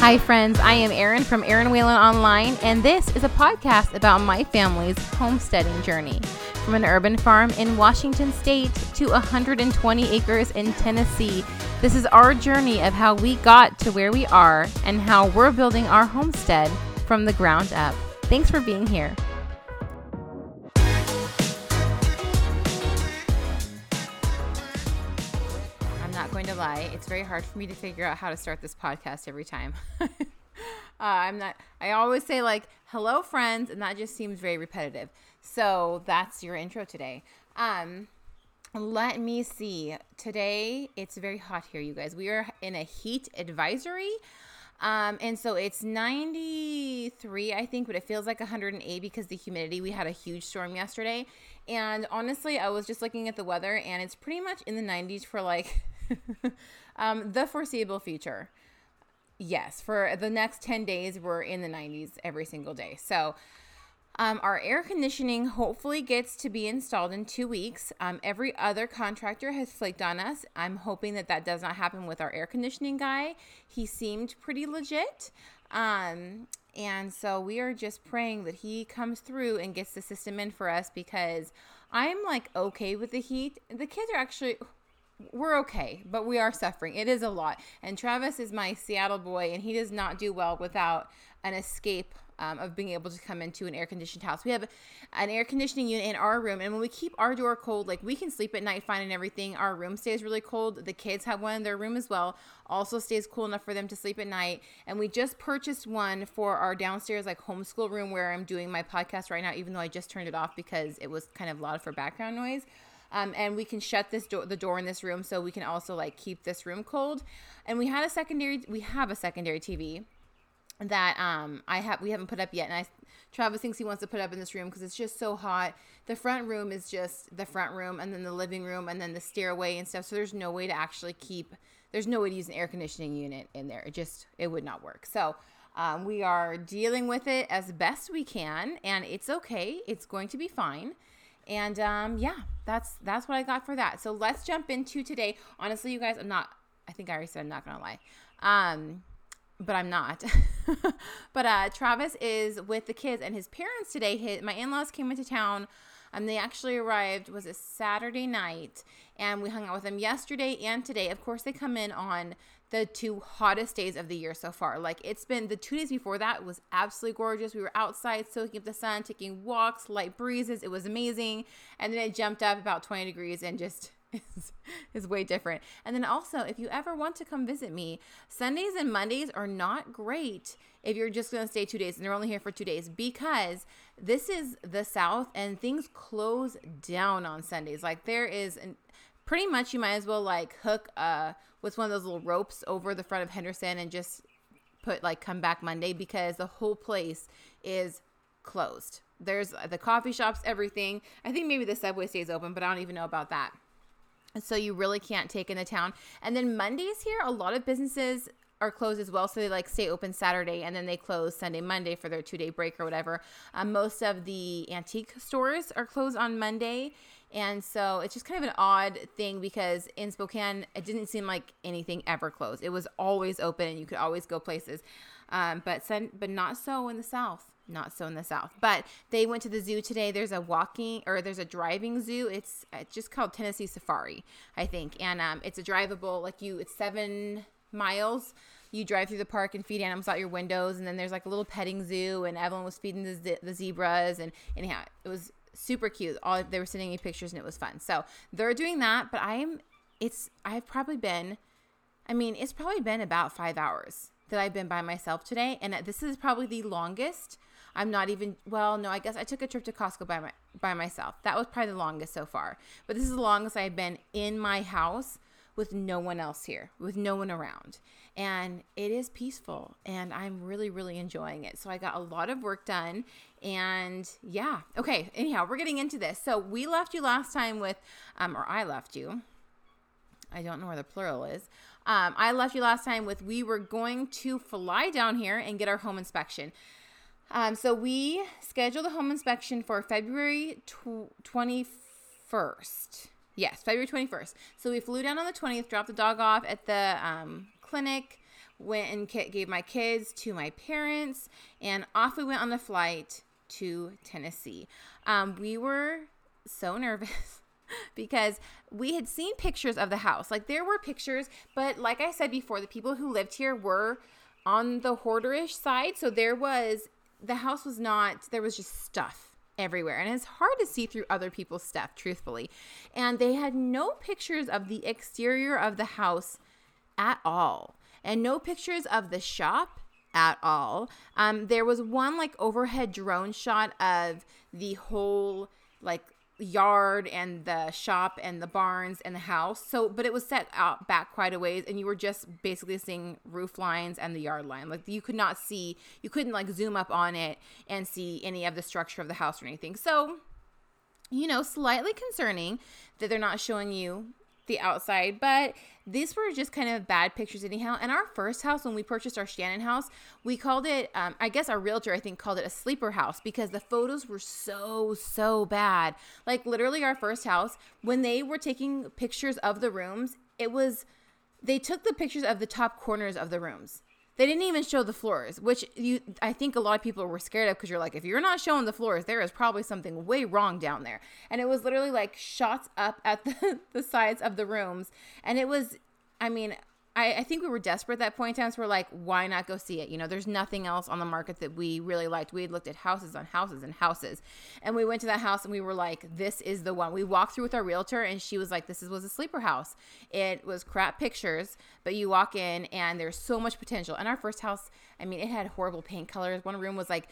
Hi, friends. I am Eryn from Eryn Whalen Online, and this is a podcast about my family's homesteading journey. From an urban farm in Washington State to 120 acres in Tennessee, this is our journey of how we got to where we are and how we're building our homestead from the ground up. Thanks for being here. It's very hard for me to figure out how to start this podcast every time. uh, I'm not, I always say, like, hello, friends, and that just seems very repetitive. So that's your intro today. Um, let me see. Today, it's very hot here, you guys. We are in a heat advisory. Um, and so it's 93, I think, but it feels like 108 because the humidity. We had a huge storm yesterday. And honestly, I was just looking at the weather and it's pretty much in the 90s for like um, the foreseeable future. Yes, for the next 10 days, we're in the 90s every single day. So, um, our air conditioning hopefully gets to be installed in two weeks. Um, every other contractor has flaked on us. I'm hoping that that does not happen with our air conditioning guy. He seemed pretty legit. Um, and so we are just praying that he comes through and gets the system in for us because I'm like okay with the heat. The kids are actually we're okay, but we are suffering. It is a lot. And Travis is my Seattle boy, and he does not do well without an escape um, of being able to come into an air conditioned house. We have an air conditioning unit in our room, and when we keep our door cold, like we can sleep at night fine and everything. Our room stays really cold. The kids have one in their room as well, also stays cool enough for them to sleep at night. And we just purchased one for our downstairs, like homeschool room where I'm doing my podcast right now, even though I just turned it off because it was kind of loud for background noise. Um, and we can shut this door, the door in this room, so we can also like keep this room cold. And we had a secondary, we have a secondary TV that um I have we haven't put up yet and I Travis thinks he wants to put up in this room because it's just so hot. The front room is just the front room and then the living room and then the stairway and stuff. So there's no way to actually keep there's no way to use an air conditioning unit in there. It just it would not work. So um, we are dealing with it as best we can and it's okay. It's going to be fine. And um, yeah, that's that's what I got for that. So let's jump into today. Honestly, you guys, I'm not. I think I already said I'm not gonna lie. Um, but I'm not. but uh, Travis is with the kids and his parents today. His, my in laws came into town. Um, they actually arrived was a Saturday night, and we hung out with them yesterday and today. Of course, they come in on the two hottest days of the year so far. Like it's been the two days before that was absolutely gorgeous. We were outside soaking up the sun, taking walks, light breezes. It was amazing, and then it jumped up about 20 degrees and just is, is way different. And then also, if you ever want to come visit me, Sundays and Mondays are not great if you're just going to stay two days and they're only here for two days because this is the South and things close down on Sundays. Like there is an, pretty much you might as well like hook uh with one of those little ropes over the front of Henderson and just put like come back Monday because the whole place is closed. There's the coffee shops, everything. I think maybe the subway stays open, but I don't even know about that. So you really can't take in the town. And then Mondays here, a lot of businesses are closed as well. So they like stay open Saturday and then they close Sunday, Monday for their two day break or whatever. Um, most of the antique stores are closed on Monday. And so it's just kind of an odd thing because in Spokane, it didn't seem like anything ever closed. It was always open and you could always go places. Um, but, sun, but not so in the South not so in the south. But they went to the zoo today. There's a walking or there's a driving zoo. It's it's just called tennessee safari i think. And um, it's a drivable like you it's seven miles. You drive through the park and feed animals out your windows. And then there's like a little petting zoo and evelyn was feeding the, the zebras. And anyhow it was super cute all they were sending me pictures and it was fun so they're doing that but i am it's i've probably been i mean it's probably been about five hours that i've been by myself today and this is probably the longest I'm not even well, no, I guess I took a trip to Costco by my by myself. That was probably the longest so far. But this is the longest I've been in my house with no one else here, with no one around. And it is peaceful and I'm really, really enjoying it. So I got a lot of work done. And yeah, okay, anyhow, we're getting into this. So we left you last time with, um, or I left you. I don't know where the plural is. Um, I left you last time with we were going to fly down here and get our home inspection. Um, so we scheduled the home inspection for February tw- 21st. Yes, February 21st. So we flew down on the 20th, dropped the dog off at the um, clinic. went and gave my kids to my parents, and off we went on the flight to Tennessee. Um, we were so nervous because we had seen pictures of the house. Like there were pictures, but like I said before, the people who lived here were on the hoarderish side. So there was the house was not there was just stuff everywhere and it's hard to see through other people's stuff truthfully. And they had no pictures of the exterior of the house at all and no pictures of the shop at all. Um, there was one like overhead drone shot of the whole like yard and the shop and the barns and the house. So, but it was set out back quite a ways, and you were just basically seeing roof lines and the yard line. Like you could not see, you couldn't like zoom up on it and see any of the structure of the house or anything. So, you know, slightly concerning that they're not showing you the outside, but these were just kind of bad pictures anyhow. And our first house, when we purchased our Shannon house, we called it, um, I guess our realtor, I think, called it a sleeper house because the photos were so, so bad. Like literally our first house, when they were taking pictures of the rooms, it was, they took the pictures of the top corners of the rooms they didn't even show the floors, which you I think a lot of people were scared of because you're like, if you're not showing the floors, there is probably something way wrong down there. And it was literally like shots up at the, the sides of the rooms. And it was I mean, I, I think we were desperate at that point in time. So we're like, why not go see it? You know, there's nothing else on the market that we really liked. We had looked at houses on houses and houses. And we went to that house and we were like, this is the one. We walked through with our realtor and she was like, this is, was a sleeper house. It was crap pictures, but you walk in and there's so much potential. And our first house, I mean, it had horrible paint colors. One room was like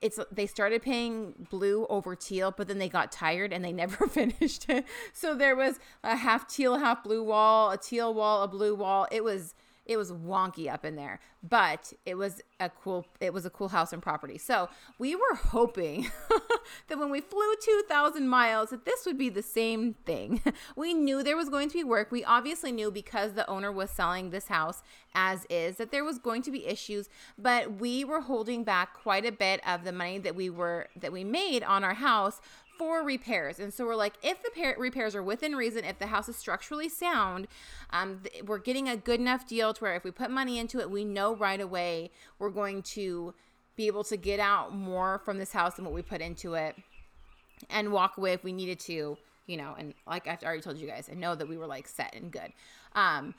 it's they started paying blue over teal, but then they got tired and they never finished it. So there was a half teal, half blue wall, a teal wall, a blue wall. It was it was wonky up in there but it was a cool it was a cool house and property. So we were hoping that when we flew 2000 miles that this would be the same thing. We knew there was going to be work. We obviously knew because the owner was selling this house as is that there was going to be issues but we were holding back quite a bit of the money that we were that we made on our house for repairs. And so we're like, if the par- repairs are within reason, if the house is structurally sound, um, th- we're getting a good enough deal to where if we put money into it, we know right away we're going to be able to get out more from this house than what we put into it and walk away if we needed to, you know. And like I've already told you guys, I know that we were like set and good. Um,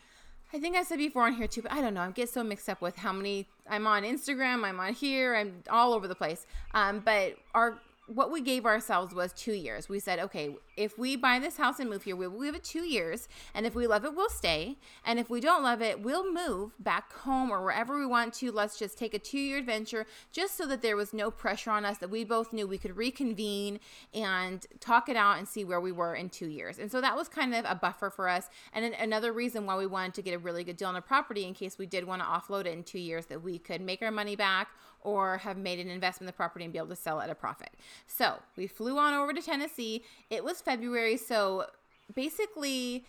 I think I said before on here too, but I don't know. I get so mixed up with how many I'm on Instagram, I'm on here, I'm all over the place. Um, but our what we gave ourselves was two years. We said, okay, if we buy this house and move here, we will live it two years. And if we love it, we'll stay. And if we don't love it, we'll move back home or wherever we want to. Let's just take a two year adventure just so that there was no pressure on us, that we both knew we could reconvene and talk it out and see where we were in two years. And so that was kind of a buffer for us. And another reason why we wanted to get a really good deal on a property in case we did want to offload it in two years, that we could make our money back or have made an investment in the property and be able to sell at a profit. So we flew on over to Tennessee. It was February, so basically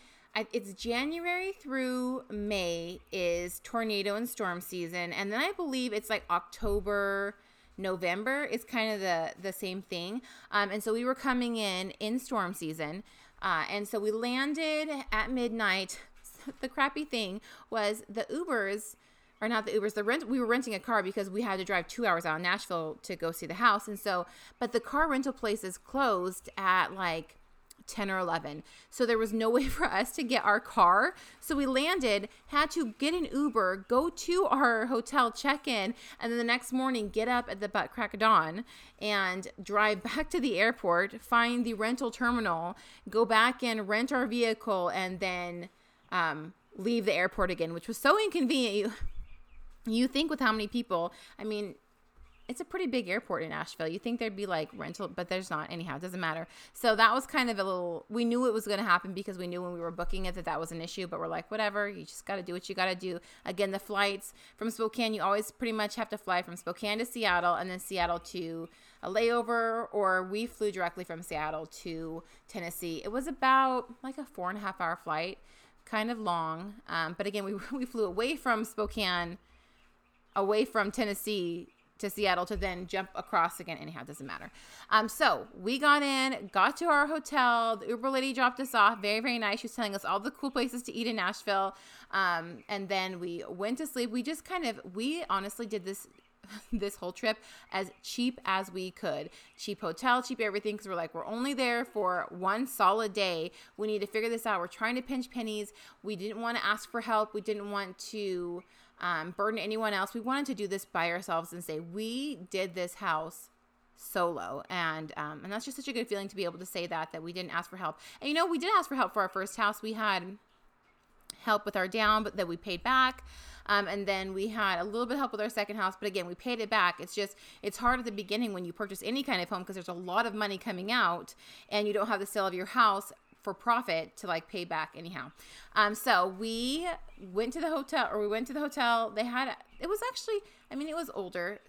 it's January through May is tornado and storm season, and then I believe it's like October. November is kind of the the same thing, um, and so we were coming in in storm season, uh, and so we landed at midnight. the crappy thing was the Ubers or not the Ubers, the rent we were renting a car because we had to drive two hours out of Nashville to go see the house. And so but the car rental place is closed at like 10 or 11. So there was no way for us to get our car. So we landed, had to get an Uber, go to our hotel, check in, and then the next morning get up at the butt crack of dawn and drive back to the airport, find the rental terminal, go back and rent our vehicle, and then um, leave the airport again, which was so inconvenient you think with how many people, I mean, it's a pretty big airport in Nashville. You think there'd be like rental, but there's not. Anyhow, it doesn't matter. So that was kind of a little. We knew it was going to happen because we knew when we were booking it that that was an issue. But we're like, whatever. You just got to do what you got to do. Again, the flights from Spokane, you always pretty much have to fly from Spokane to Seattle and then Seattle to a layover. Or we flew directly from Seattle to Tennessee. It was about like a four and a half hour flight, kind of long. Um, but again, we we flew away from Spokane away from Tennessee to Seattle to then jump across again. Anyhow, doesn't matter. Um, so we got in, got to our hotel. The Uber lady dropped us off. Very, very nice. She was telling us all the cool places to eat in Nashville. Um, and then we went to sleep. We just kind of, we honestly did this this whole trip as cheap as we could. Cheap hotel, cheap everything because we're like, we're only there for one solid day. We need to figure this out. We're trying to pinch pennies. We didn't want to ask for help. We didn't want to um, burden anyone else. We wanted to do this by ourselves and say, we did this house solo and um, and that's just such a good feeling to be able to say that that we didn't ask for help and you know we did ask for help for our first house we had help with our down but that we paid back um, and then we had a little bit of help with our second house, but again, we paid it back. It's just, it's hard at the beginning when you purchase any kind of home because there's a lot of money coming out and you don't have the sale of your house for profit to like pay back anyhow. Um, so we went to the hotel or we went to the hotel. They had, it was actually, I mean, it was older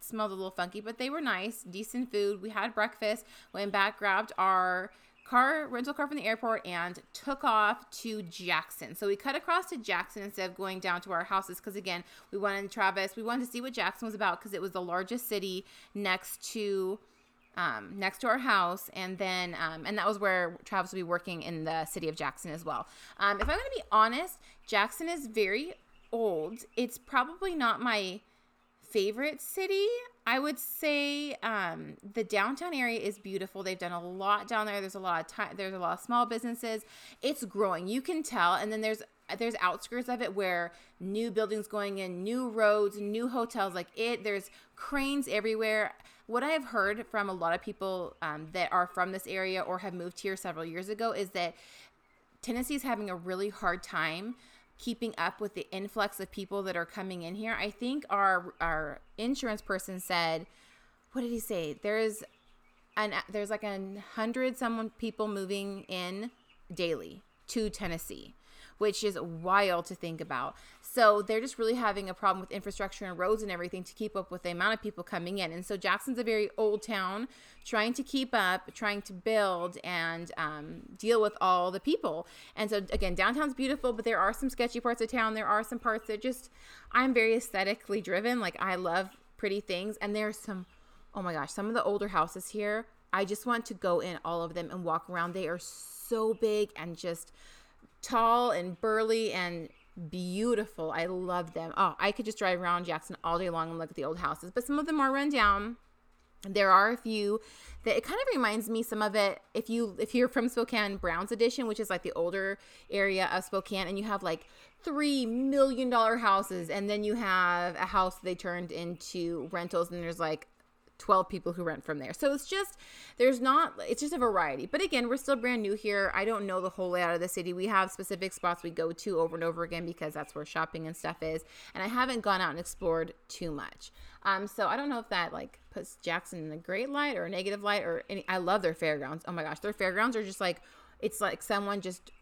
smelled a little funky, but they were nice, decent food. We had breakfast, went back, grabbed our car rental car from the airport and took off to Jackson. So we cut across to Jackson instead of going down to our houses because again, we wanted Travis, we wanted to see what Jackson was about because it was the largest city next to um, next to our house, and then um, and that was where Travis will be working in the city of Jackson as well. Um, if I'm going to be honest, Jackson is very old. It's probably not my favorite city. I would say um, the downtown area is beautiful. They've done a lot down there. There's a lot of time. There's a lot of small businesses. It's growing. You can tell. And then there's there's outskirts of it where new buildings going in, new roads, new hotels. Like it, there's cranes everywhere. What I have heard from a lot of people um, that are from this area or have moved here several years ago is that Tennessee is having a really hard time keeping up with the influx of people that are coming in here. I think our our insurance person said, what did he say? There's an there's like a hundred someone people moving in daily to Tennessee which is wild to think about. So they're just really having a problem with infrastructure and roads and everything to keep up with the amount of people coming in. And so Jackson's a very old town, trying to keep up, trying to build and um, deal with all the people. And so again, downtown's beautiful, but there are some sketchy parts of town. There are some parts that just I'm very aesthetically driven. Like I love pretty things, and there's some. Oh my gosh, some of the older houses here. I just want to go in all of them and walk around. They are so big and just tall and burly and beautiful. I love them. Oh, I could just drive around Jackson all day long and look at the old houses, but some of them are run down. There are a few that it kind of reminds me some of it if you if you're from Spokane Browns Addition, which is like the older area of Spokane, and you have like three million dollar houses, and then you have a house they turned into rentals, and there's like 12 people who rent from there. So it's just, there's not, it's just a variety. But again, we're still brand new here. I don't know the whole layout of the city. We have specific spots we go to over and over again because that's where shopping and stuff is. And I haven't gone out and explored too much. Um, so I don't know if that like puts Jackson in a great light or a negative light or any, I love their fairgrounds. Oh my gosh, their fairgrounds are just like, it's like someone just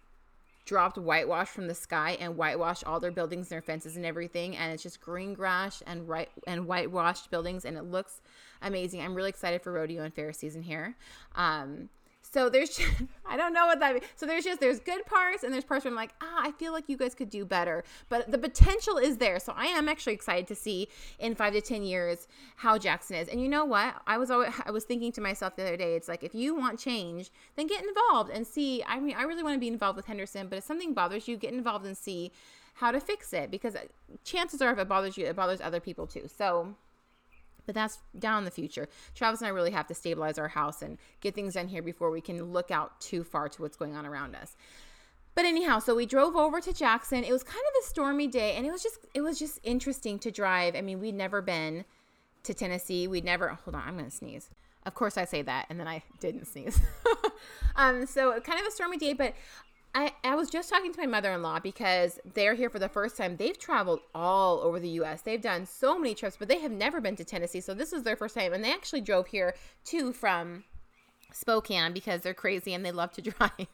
dropped whitewash from the sky and whitewashed all their buildings and their fences and everything. And it's just green grass and right and whitewashed buildings. And it looks amazing. I'm really excited for rodeo and fair season here. Um so there's just, I don't know what that means. So there's just there's good parts and there's parts where I'm like, ah, I feel like you guys could do better. But the potential is there. So I am actually excited to see in five to ten years how Jackson is. And you know what? I was always I was thinking to myself the other day, it's like if you want change, then get involved and see. I mean, I really want to be involved with Henderson, but if something bothers you, get involved and see how to fix it because chances are if it bothers you, it bothers other people too. So but that's down in the future. Travis and I really have to stabilize our house and get things done here before we can look out too far to what's going on around us. But anyhow, so we drove over to Jackson. It was kind of a stormy day and it was just it was just interesting to drive. I mean, we'd never been to Tennessee. We'd never hold on, I'm going to sneeze. Of course I say that and then I didn't sneeze. um so kind of a stormy day, but I, I was just talking to my mother in law because they're here for the first time. They've traveled all over the US. They've done so many trips, but they have never been to Tennessee. So this is their first time. And they actually drove here too from Spokane because they're crazy and they love to drive.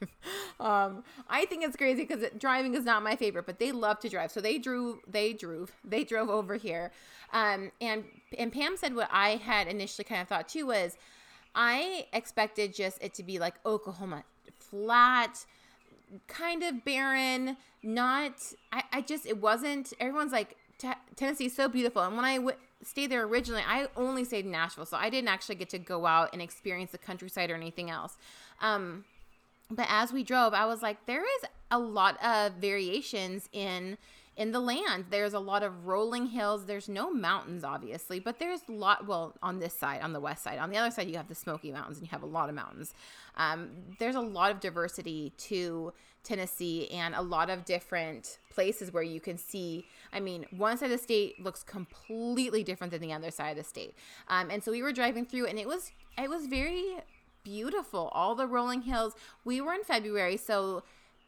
um, I think it's crazy because driving is not my favorite, but they love to drive. So they drew, they drove, they drove over here. Um, and and Pam said what I had initially kind of thought too was, I expected just it to be like Oklahoma, flat kind of barren, not, I, I just, it wasn't, everyone's like, Tennessee's so beautiful. And when I w- stayed there originally, I only stayed in Nashville, so I didn't actually get to go out and experience the countryside or anything else. Um, but as we drove, I was like, there is a lot of variations in in the land. There's a lot of rolling hills. There's no mountains, obviously, but there's a lot. Well, on this side, on the west side, on the other side, you have the Smoky Mountains, and you have a lot of mountains. Um, there's a lot of diversity to Tennessee and a lot of different places where you can see. I mean, one side of the state looks completely different than the other side of the state. Um, and so we were driving through, and it was it was very beautiful. All the rolling hills. We were in February, so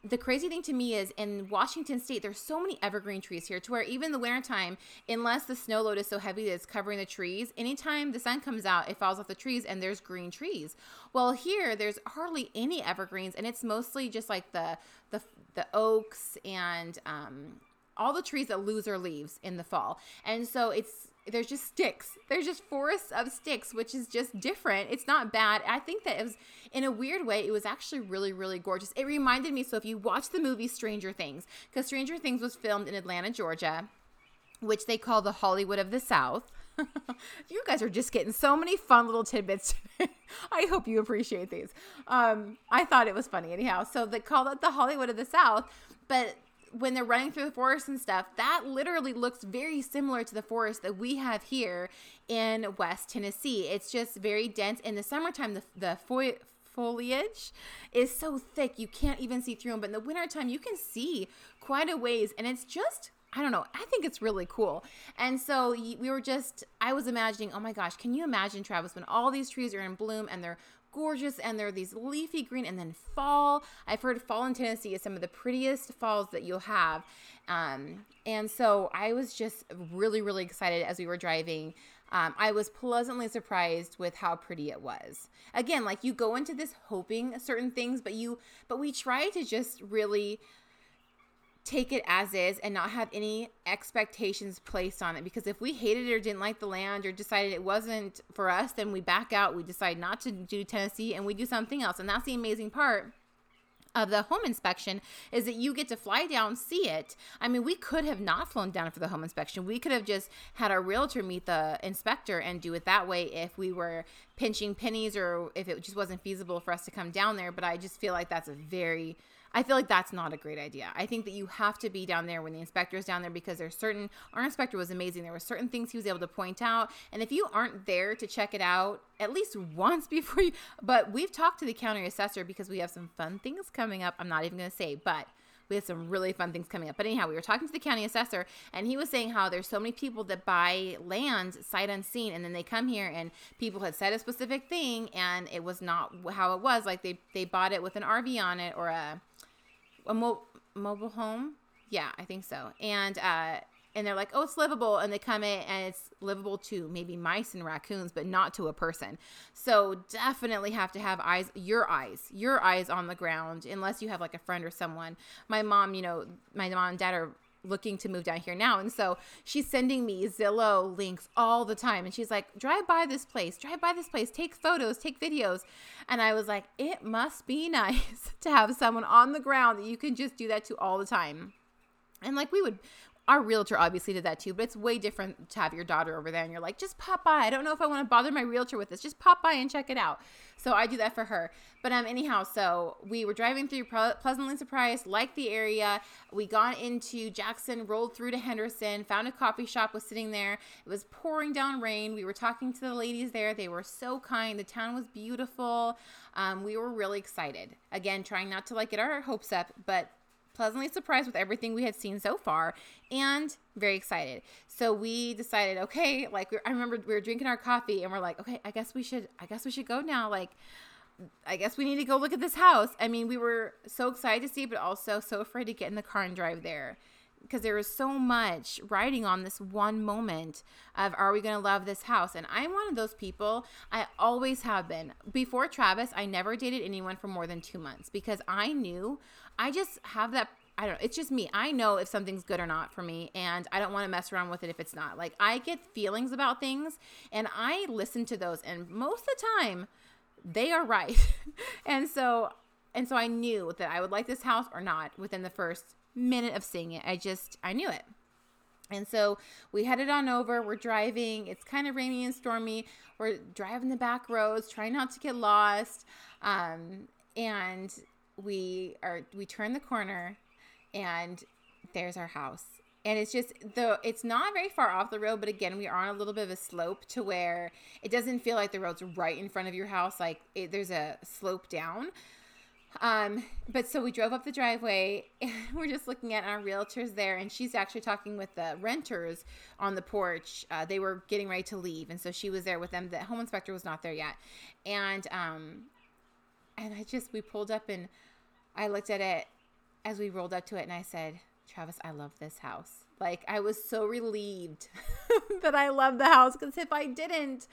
the crazy thing to me is in Washington state, there's so many evergreen trees here to where even the wintertime, unless the snow load is so heavy that it's covering the trees, anytime the sun comes out, it falls off the trees and there's green trees. Well, here there's hardly any evergreens and it's mostly just like the the the oaks and um all the trees that lose their leaves in the fall. And so it's there's just sticks. There's just forests of sticks, which is just different. It's not bad. I think that it was in a weird way, it was actually really, really gorgeous. It reminded me. So if you watch the movie Stranger Things, because Stranger Things was filmed in Atlanta, Georgia, which they call the Hollywood of the South. you guys are just getting so many fun little tidbits. I hope you appreciate these. Um, I thought it was funny anyhow. So they call it the Hollywood of the South, but when they're running through the forest and stuff, that literally looks very similar to the forest that we have here in West Tennessee. It's just very dense. In the summertime, the, the fo- foliage is so thick you can't even see through them. But in the wintertime, you can see quite a ways, and it's just I don't know. I think it's really cool. And so we were just, I was imagining, oh my gosh, can you imagine, Travis, when all these trees are in bloom and they're gorgeous and they're these leafy green and then fall. I've heard fall in tennessee is some of the prettiest falls that you'll have. Um, and so i was just really really excited as we were driving. Um, i was pleasantly surprised with how pretty it was. Again like you go into this hoping certain things but you but we try to just really take it as is and not have any expectations placed on it. Because if we hated it or didn't like the land or decided it wasn't for us then we back out we decide not to do tennessee and we do something else. And that's the amazing part of the home inspection is that you get to fly down see it. I mean we could have not flown down for the home inspection. We could have just had our realtor meet the inspector and do it that way if we were pinching pennies or if it just wasn't feasible for us to come down there. But i just feel like that's a very I feel like that's not a great idea. I think that you have to be down there when the inspector is down there because there's certain our inspector was amazing. There were certain things he was able to point out. And if you aren't there to check it out at least once before you but we've talked to the county assessor because we have some fun things coming up. I'm not even gonna say, but we have some really fun things coming up. But anyhow, we were talking to the county assessor, and he was saying how there's so many people that buy land sight unseen, and then they come here, and people had said a specific thing, and it was not how it was. Like they they bought it with an RV on it or a a mo- mobile home. Yeah, I think so. And uh, and they're like, oh, it's livable, and they come in and it's livable to maybe mice and raccoons, but not to a person. So definitely have to have eyes, your eyes, your eyes on the ground, unless you have like a friend or someone. My mom, you know, my mom and dad are looking to move down here now. And so she's sending me Zillow links all the time. And she's like, drive by this place, drive by this place, take photos, take videos. And I was like, it must be nice to have someone on the ground that you can just do that to all the time. And like we would our realtor obviously did that too, but it's way different to have your daughter over there and you're like, just pop by. I don't know if I want to bother my realtor with this. Just pop by and check it out. So I do that for her. But um, anyhow, so we were driving through, pleasantly surprised, liked the area. We got into Jackson, rolled through to Henderson, found a coffee shop, was sitting there. It was pouring down rain. We were talking to the ladies there. They were so kind. The town was beautiful. Um, we were really excited. Again, trying not to like get our hopes up, but pleasantly surprised with everything we had seen so far and very excited. So we decided, okay, like I remember we were drinking our coffee and we're like, okay, I guess we should, I guess we should go now. Like, I guess we need to go look at this house. I mean, we were so excited to see, but also so afraid to get in the car and drive there because there was so much riding on this one moment of are we going to love this house and i'm one of those people i always have been before travis i never dated anyone for more than two months because i knew I just have that I don't know. It's just me. I know if something's good or not for me, and I don't want to mess around with it if it's not. Like, I get feelings about things, and I listen to those, and most of the time, they are right. and so, and so I knew that I would like this house or not within the first minute of seeing it. I just, I knew it. And so we headed on over. We're driving. It's kind of rainy and stormy. We're driving the back roads, trying not to get lost. Um, and we are we turn the corner, and there's our house. And it's just though it's not very far off the road, but again, we are on a little bit of a slope to where it doesn't feel like the road's right in front of your house. Like it, there's a slope down. Um, but so we drove up the driveway and we're just looking at our realtors there and she's actually talking with the renters on the porch. Uh, they were getting ready to leave. And so she was there with them. The home inspector was not there yet. And, um, and I just, we pulled up and I looked at it as we rolled up to it and I said, Travis, I love this house. Like I was so relieved that I love the house because if I didn't,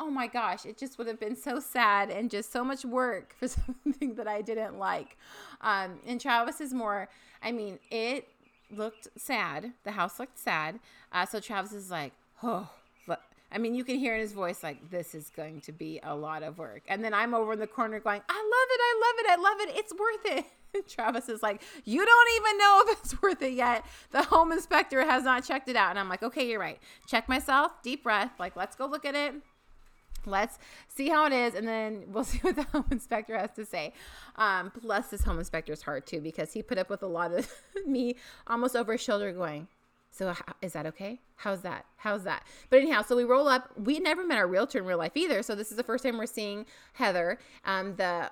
oh my gosh, it just would have been so sad and just so much work for something that I didn't like. Um, and Travis is more, I mean, it looked sad. The house looked sad. Uh, so Travis is like, oh, I mean, you can hear in his voice, like, this is going to be a lot of work. And then I'm over in the corner going, I love it. I love it. I love it. It's worth it. Travis is like, You don't even know if it's worth it yet. The home inspector has not checked it out. And I'm like, Okay, you're right. Check myself, deep breath. Like, let's go look at it let's see how it is and then we'll see what the home inspector has to say. Um, bless this home inspector's heart too because he put up with a lot of me almost over his shoulder going so is that okay? How's that? How's that? But anyhow so we roll up. We never met our realtor in real life either so this is the first time we're seeing heather. Um, the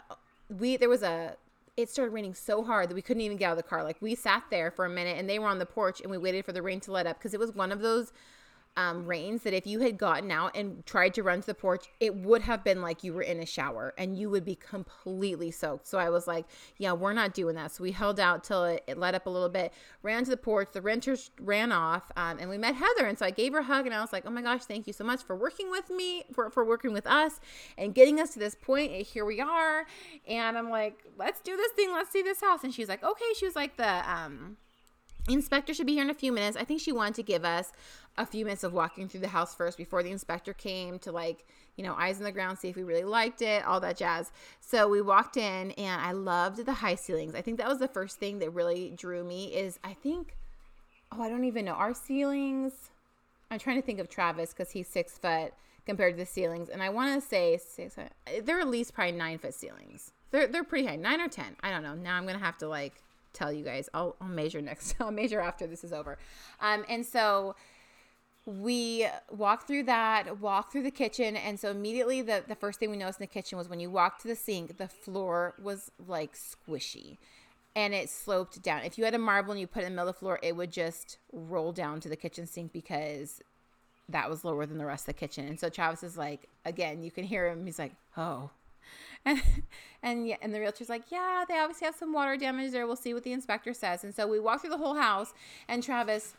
we there was a it started raining so hard that we couldn't even get out of the car. Like we sat there for a minute and they were on the porch and we waited for the rain to let up because it was one of those um, rains that if you had gotten out and tried to run to the porch, it would have been like you were in a shower and you would be completely soaked. So I was like, yeah, we're not doing that. So we held out till it, it let up a little bit, ran to the porch. The renters ran off um, and we met Heather. And so I gave her a hug and I was like, oh my gosh, thank you so much for working with me, for, for working with us and getting us to this point. And here we are. And I'm like, let's do this thing. Let's see this house. And she's like, okay. She was like, the, um, inspector should be here in a few minutes. I think she wanted to give us a few minutes of walking through the house first before the inspector came to like, you know, eyes on the ground, see if we really liked it, all that jazz. So we walked in and I loved the high ceilings. I think that was the first thing that really drew me is I think oh, I don't even know. Our ceilings I'm trying to think of Travis because he's six foot compared to the ceilings, and I want to say six. Uh, they're at least probably nine foot ceilings. They're they're pretty high, nine or ten. I don't know. Now I'm gonna have to like tell you guys. I'll, I'll measure next. I'll measure after this is over. Um, and so we walked through that, walked through the kitchen, and so immediately the the first thing we noticed in the kitchen was when you walked to the sink, the floor was like squishy. And it sloped down. If you had a marble and you put it in the middle of the floor, it would just roll down to the kitchen sink because that was lower than the rest of the kitchen. And so Travis is like, again, you can hear him. He's like, oh, and and yeah, and the realtor's like, yeah, they obviously have some water damage there. We'll see what the inspector says. And so we walk through the whole house, and Travis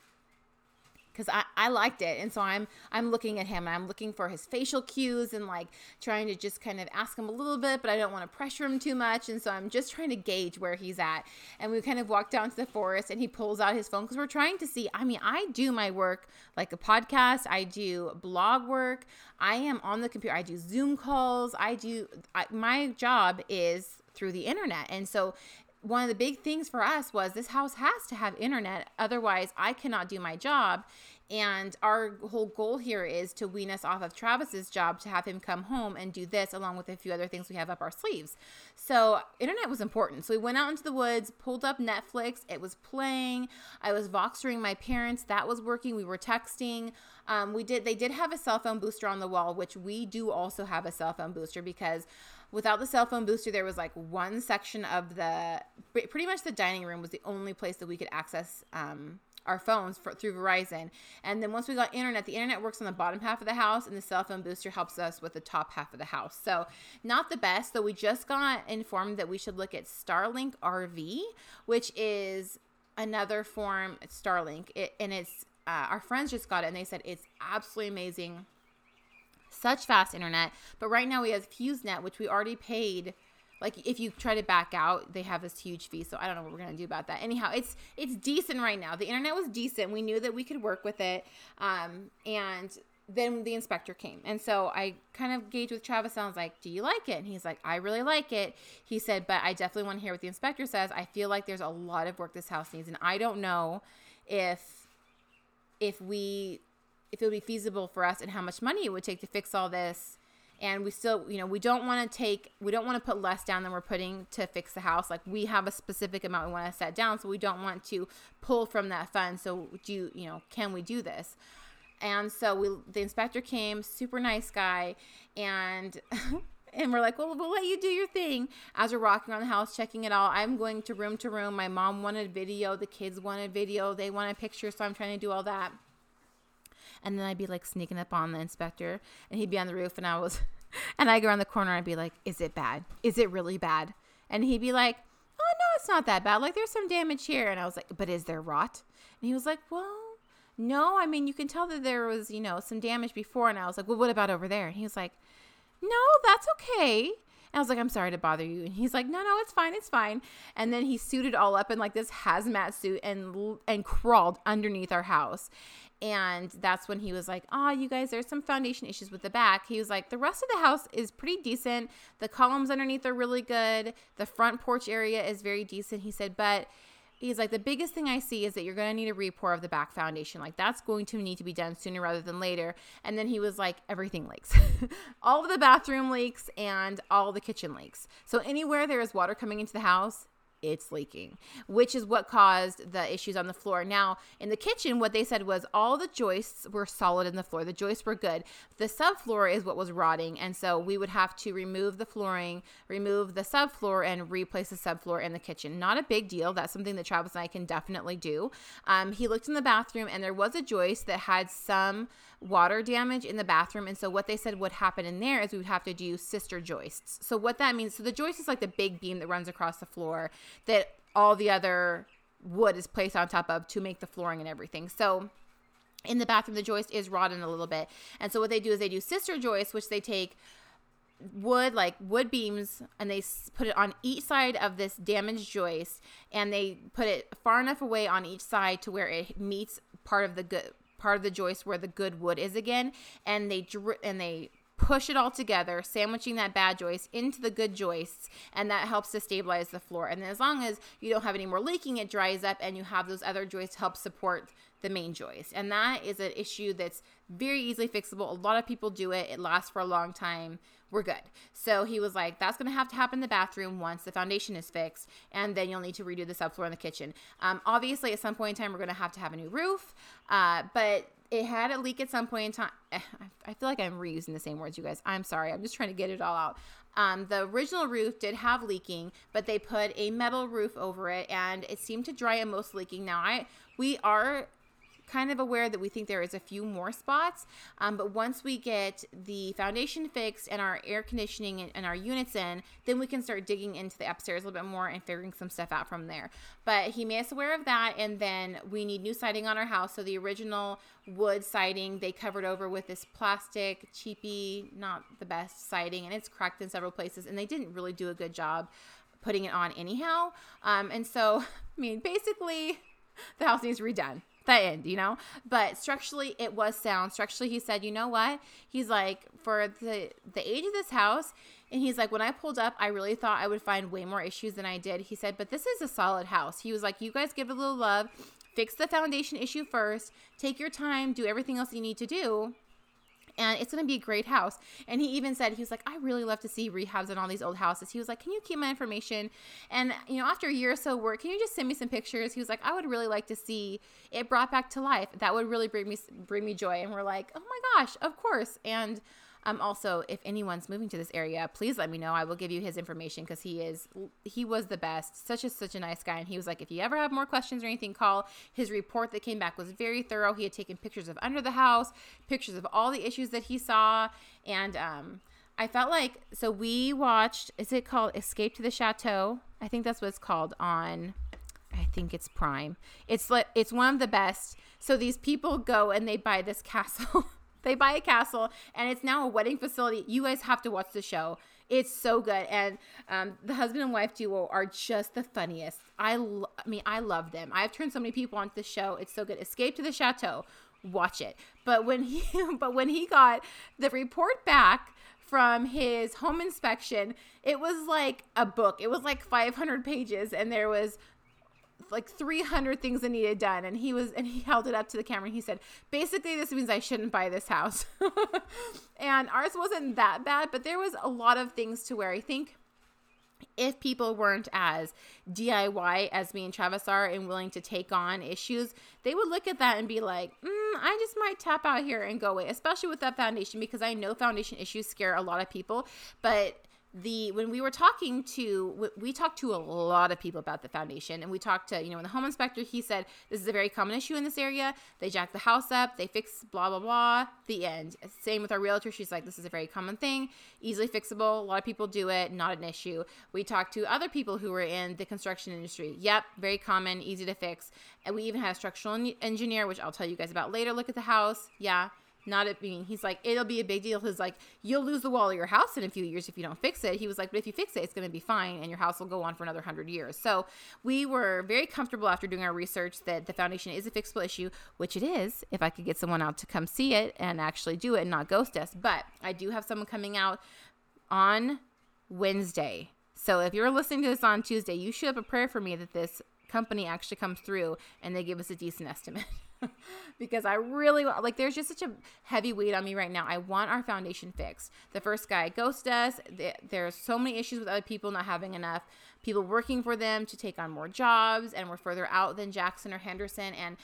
because I, I liked it. And so i'm i'm looking at him and i'm looking for his facial cues and like trying to just kind of ask him a little bit but i don't want to pressure him too much. And so i'm just trying to gauge where he's at. And we kind of walk down to the forest and he pulls out his phone because we're trying to see i mean i do my work like a podcast. I do blog work. I am on the computer. I do zoom calls. I do I, my job is through the internet. And so one of the big things for us was this house has to have internet otherwise i cannot do my job and our whole goal here is to wean us off of Travis's job to have him come home and do this along with a few other things we have up our sleeves. So, internet was important. So, we went out into the woods, pulled up Netflix. It was playing. I was voxering my parents. That was working. We were texting. Um, we did, they did have a cell phone booster on the wall, which we do also have a cell phone booster because without the cell phone booster, there was like one section of the pretty much the dining room was the only place that we could access um, our phones for, through Verizon. And then once we got internet, the internet works on the bottom half of the house, and the cell phone booster helps us with the top half of the house. So, not the best. So, we just got informed that we should look at Starlink RV, which is another form, Starlink, it, and it's uh, our friends just got it, and they said it's absolutely amazing. Such fast internet, but right now we have FuseNet, which we already paid like if you try to back out they have this huge fee so i don't know what we're to do about that. Anyhow it's it's decent right now. The internet was decent. We knew that we could work with it um, and then the inspector came. And so i kind of gauged with travis and i was like do you like it? And he's like i really like it. He said but i definitely want to hear what the inspector says. I feel like there's a lot of work this house needs and i don't know if if we if it would be feasible for us and how much money it would take to fix all this and we still you know we don't want to take we don't want to put less down than we're putting to fix the house like we have a specific amount we want to set down so we don't want to pull from that fund so do you you know can we do this and so we the inspector came super nice guy and and we're like, well, we'll let you do your thing. As we're walking around the house, checking it all, I'm going to room to room. My mom wanted video, the kids wanted video, they wanted pictures, so I'm trying to do all that. And then I'd be like sneaking up on the inspector, and he'd be on the roof, and I was, and I go around the corner, and I'd be like, is it bad? Is it really bad? And he'd be like, oh no, it's not that bad. Like there's some damage here, and I was like, but is there rot? And he was like, well. No, I mean, you can tell that there was, you know, some damage before. And I was like, well, what about over there? And he was like, no, that's okay. And I was like, I'm sorry to bother you. And he's like, no, no, it's fine, it's fine. And then he suited all up in like this hazmat suit and and crawled underneath our house. And that's when he was like, oh, you guys, there's some foundation issues with the back. He was like, the rest of the house is pretty decent. The columns underneath are really good. The front porch area is very decent. He said, but he's like the biggest thing i see is that you're going to need a repour of the back foundation like that's going to need to be done sooner rather than later and then he was like everything leaks all of the bathroom leaks and all the kitchen leaks so anywhere there is water coming into the house it's leaking, which is what caused the issues on the floor. Now, in the kitchen, what they said was all the joists were solid in the floor. The joists were good. The subfloor is what was rotting. And so we would have to remove the flooring, remove the subfloor, and replace the subfloor in the kitchen. Not a big deal. That's something that Travis and I can definitely do. Um, he looked in the bathroom, and there was a joist that had some water damage in the bathroom. And so what they said would happen in there is we would have to do sister joists. So what that means, so the joist is like the big beam that runs across the floor that all the other wood is placed on top of to make the flooring and everything. So in the bathroom, the joist is rotten a little bit. And so what they do is they do sister joists, which they take wood like wood beams and they put it on each side of this damaged joist and they put it far enough away on each side to where it meets part of the good part of the joist where the good wood is again, and they dri- and they push it all together, sandwiching that bad joist into the good joists, and that helps to stabilize the floor. And as long as you don't have any more leaking, it dries up, and you have those other joists help support the main joist. And that is an issue that's very easily fixable. A lot of people do it. It lasts for a long time. We're good. So he was like, that's going to have to happen in the bathroom once the foundation is fixed, and then you'll need to redo the subfloor in the kitchen. Um, obviously, at some point in time, we're going to have to have a new roof, uh, but it had a leak at some point in time. I feel like I'm reusing the same words, you guys. I'm sorry. I'm just trying to get it all out. Um, the original roof did have leaking, but they put a metal roof over it, and it seemed to dry in most leaking. Now, I we are kind of aware that we think there is a few more spots. Um, but once we get the foundation fixed and our air conditioning and, our units in, then we can start digging into the upstairs a little bit more and figuring some stuff out from there. But he made us aware of that. And then we need new siding on our house. So the original wood siding they covered over with this plastic, cheapy, not the best siding. And it's cracked in several places. And they didn't really do a good job putting it on anyhow. Um, and so, I mean, basically, the house needs redone the end, you know? But structurally, it was sound. Structurally, he said, you know what? He's like, for the the age of this house, and he's like, when I pulled up, I really thought I would find way more issues than I did. He said, but this is a solid house. He was like, you guys give it a little love, fix the foundation issue first, take your time, do everything else you need to do and it's going to be a great house. And he even said, he was like, I really love to see rehabs on all these old houses. He was like, Can you keep my information? And, you know, after a year or so work, can you just send me some pictures? He was like, I would really like to see it brought back to life. That would really bring me, bring me joy. And we're like, Oh my gosh, of course. And, um, also, if anyone's moving to this area, please let me know. I will give you his information because he is he was the best. Such a such a nice guy, and he was like, if you ever have more questions or anything, call. His report that came back was very thorough. He had taken pictures of under the house, pictures of all the issues that he saw, and um, I felt like so we watched. Is it called Escape to the Chateau? I think that's what it's called on. I think it's Prime. It's like it's one of the best. So these people go and they buy this castle. They buy a castle and it's now a wedding facility. You guys have to watch the show. It's so good. And um, the husband and wife duo are just the funniest. I, lo- I mean, I love them. I've turned so many people onto the show. It's so good. Escape to the Chateau. Watch it. But when he, but when he got the report back from his home inspection, it was like a book. It was like 500 pages, and there was like 300 things that needed done and he was and he held it up to the camera and he said basically this means i shouldn't buy this house and ours wasn't that bad but there was a lot of things to where i think if people weren't as DIY as me and Travis are and willing to take on issues, they would look at that and be like, mm, I just might tap out here and go away, especially with that foundation, because I know foundation issues scare a lot of people. But the when we were talking to we talked to a lot of people about the foundation. And we talked to you know the home inspector he said this is a very common issue in this area. They jack the house up. They fix blah blah blah. The end. Same with our realtor. She's like this is a very common thing. Easily fixable. A lot of people do it. Not an issue. We talked to other people who were in the construction industry. Yep very common easy to fix. And we even had a structural engineer which i'll tell you guys about later look at the house. Yeah not it being he's like it'll be a big deal he's like you'll lose the wall of your house in a few years if you don't fix it. He was like but if you fix it it's going to be fine and your house will go on for another 100 years. So we were very comfortable after doing our research that the foundation is a fixable issue which it is if i could get someone out to come see it and actually do it and not ghost us. But i do have someone coming out on wednesday. So if you're listening to this on tuesday you should have a prayer for me that this company actually comes through and they give us a decent estimate because I really like, there's just such a heavy weight on me right now. I want our foundation fixed. The first guy ghosted us. There's so many issues with other people not having enough people working for them to take on more jobs, and we're further out than Jackson or Henderson. And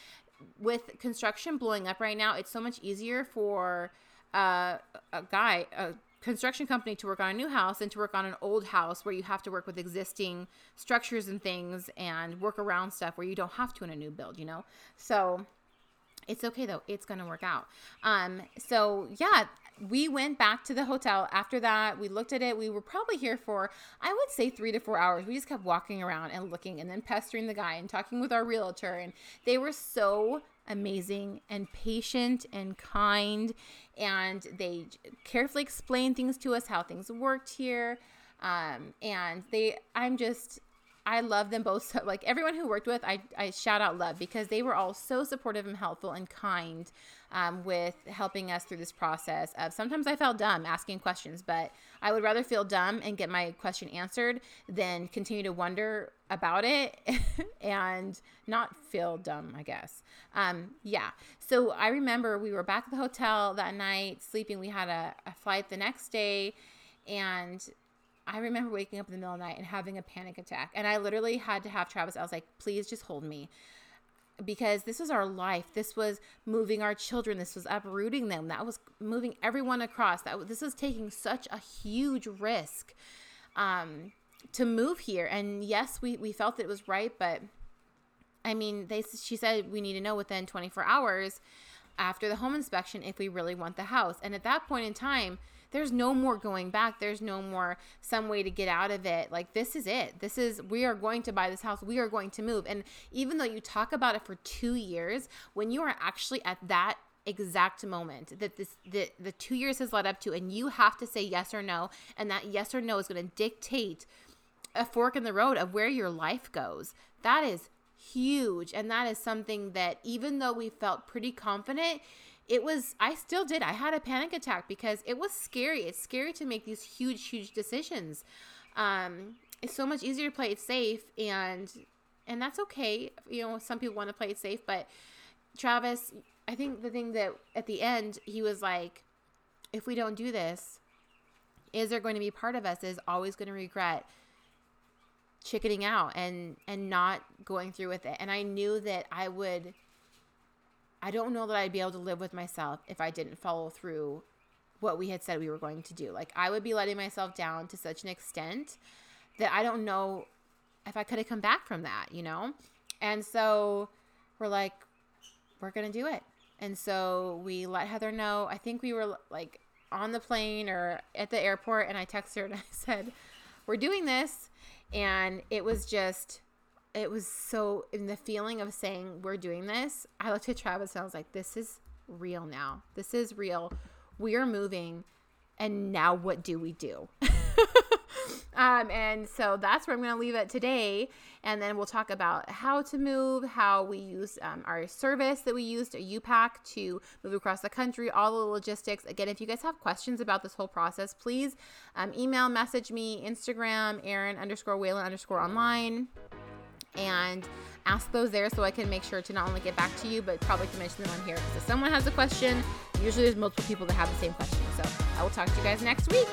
with construction blowing up right now, it's so much easier for uh, a guy, a construction company to work on a new house and to work on an old house where you have to work with existing structures and things and work around stuff where you don't have to in a new build, you know? So it's okay though. It's going to work out. Um, so yeah, we went back to the hotel after that. We looked at it. We were probably here for, I would say, three to four hours. We just kept walking around and looking and then pestering the guy and talking with our realtor. And they were so amazing and patient and kind. And they carefully explained things to us, how things worked here. Um, and they, I'm just, I love them both. So, like everyone who worked with, I, I shout out love because they were all so supportive and helpful and kind um, with helping us through this process. Of sometimes I felt dumb asking questions, but I would rather feel dumb and get my question answered than continue to wonder about it and not feel dumb. I guess. Um, yeah. So I remember we were back at the hotel that night sleeping. We had a, a flight the next day, and I remember waking up in the middle of the night and having a panic attack. And I literally had to have Travis, I was like, please just hold me. Because this was our life. This was moving our children. This was uprooting them. That was moving everyone across. That this was taking such a huge risk um, to move here. And yes, we, we felt that it was right, but I mean, they she said we need to know within 24 hours after the home inspection if we really want the house. And at that point in time, there's no more going back. There's no more some way to get out of it. Like this is it. This is we are going to buy this house. We are going to move. And even though you talk about it for 2 years, when you are actually at that exact moment that this the, the 2 years has led up to and you have to say yes or no and that yes or no is going to dictate a fork in the road of where your life goes. That is huge and that is something that even though we felt pretty confident it was i still did. I had a panic attack because it was scary. It's scary to make these huge huge decisions. Um it's so much easier to play it safe and and that's okay. You know some people want to play it safe but travis i think the thing that at the end he was like if we don't do this is there going to be part of us is always going to regret chickening out and and not going through with it? And i knew that i would I don't know that I'd be able to live with myself if I didn't follow through what we had said we were going to do. Like I would be letting myself down to such an extent that I don't know if I could have come back from that, you know? And so we're like, we're going to do it. And so we let Heather know. I think we were like on the plane or at the airport, and I texted her and I said, We're doing this. And it was just it was so in the feeling of saying we're doing this i looked at travis and i was like this is real now. This is real. We are moving and now what do we do? Um, and so that's where i'm going to leave it today and then we'll talk about how to move how we use um, our service that we used U-Pack to move across the country all the logistics. Again if you guys have questions about this whole process please um, email message me instagram Eryn underscore whalen underscore online and ask those there so I can make sure to not only get back to you, but probably to mention them on here. Because if someone has a question, usually there's multiple people that have the same question. So I will talk to you guys next week.